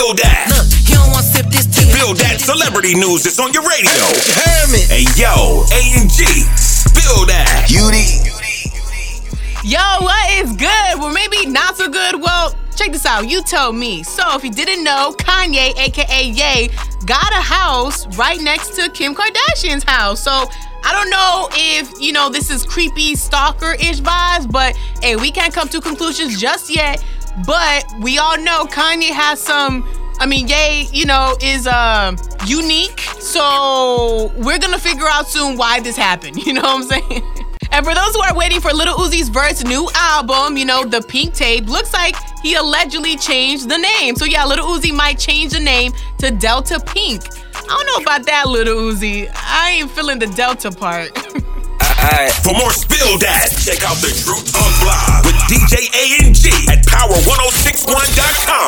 Spill that. Look, he don't want to sip this tea. Spill that celebrity news that's on your radio. You heard me. Hey yo, A and G. Spill that. Beauty. Yo, what is good? Well, maybe not so good. Well, check this out. You told me. So, if you didn't know, Kanye, aka Ye, got a house right next to Kim Kardashian's house. So, I don't know if, you know, this is creepy stalker ish vibes, but hey, we can't come to conclusions just yet. But we all know Kanye has some. I mean, Ye, you know, is uh, unique. So we're gonna figure out soon why this happened. You know what I'm saying? And for those who are waiting for Lil Uzi's Vert's new album, you know, the Pink Tape, looks like he allegedly changed the name. So yeah, Lil Uzi might change the name to Delta Pink. I don't know about that, Lil Uzi. I ain't feeling the Delta part. For more Spill That, check out the Talk Blog with DJ 1061.com.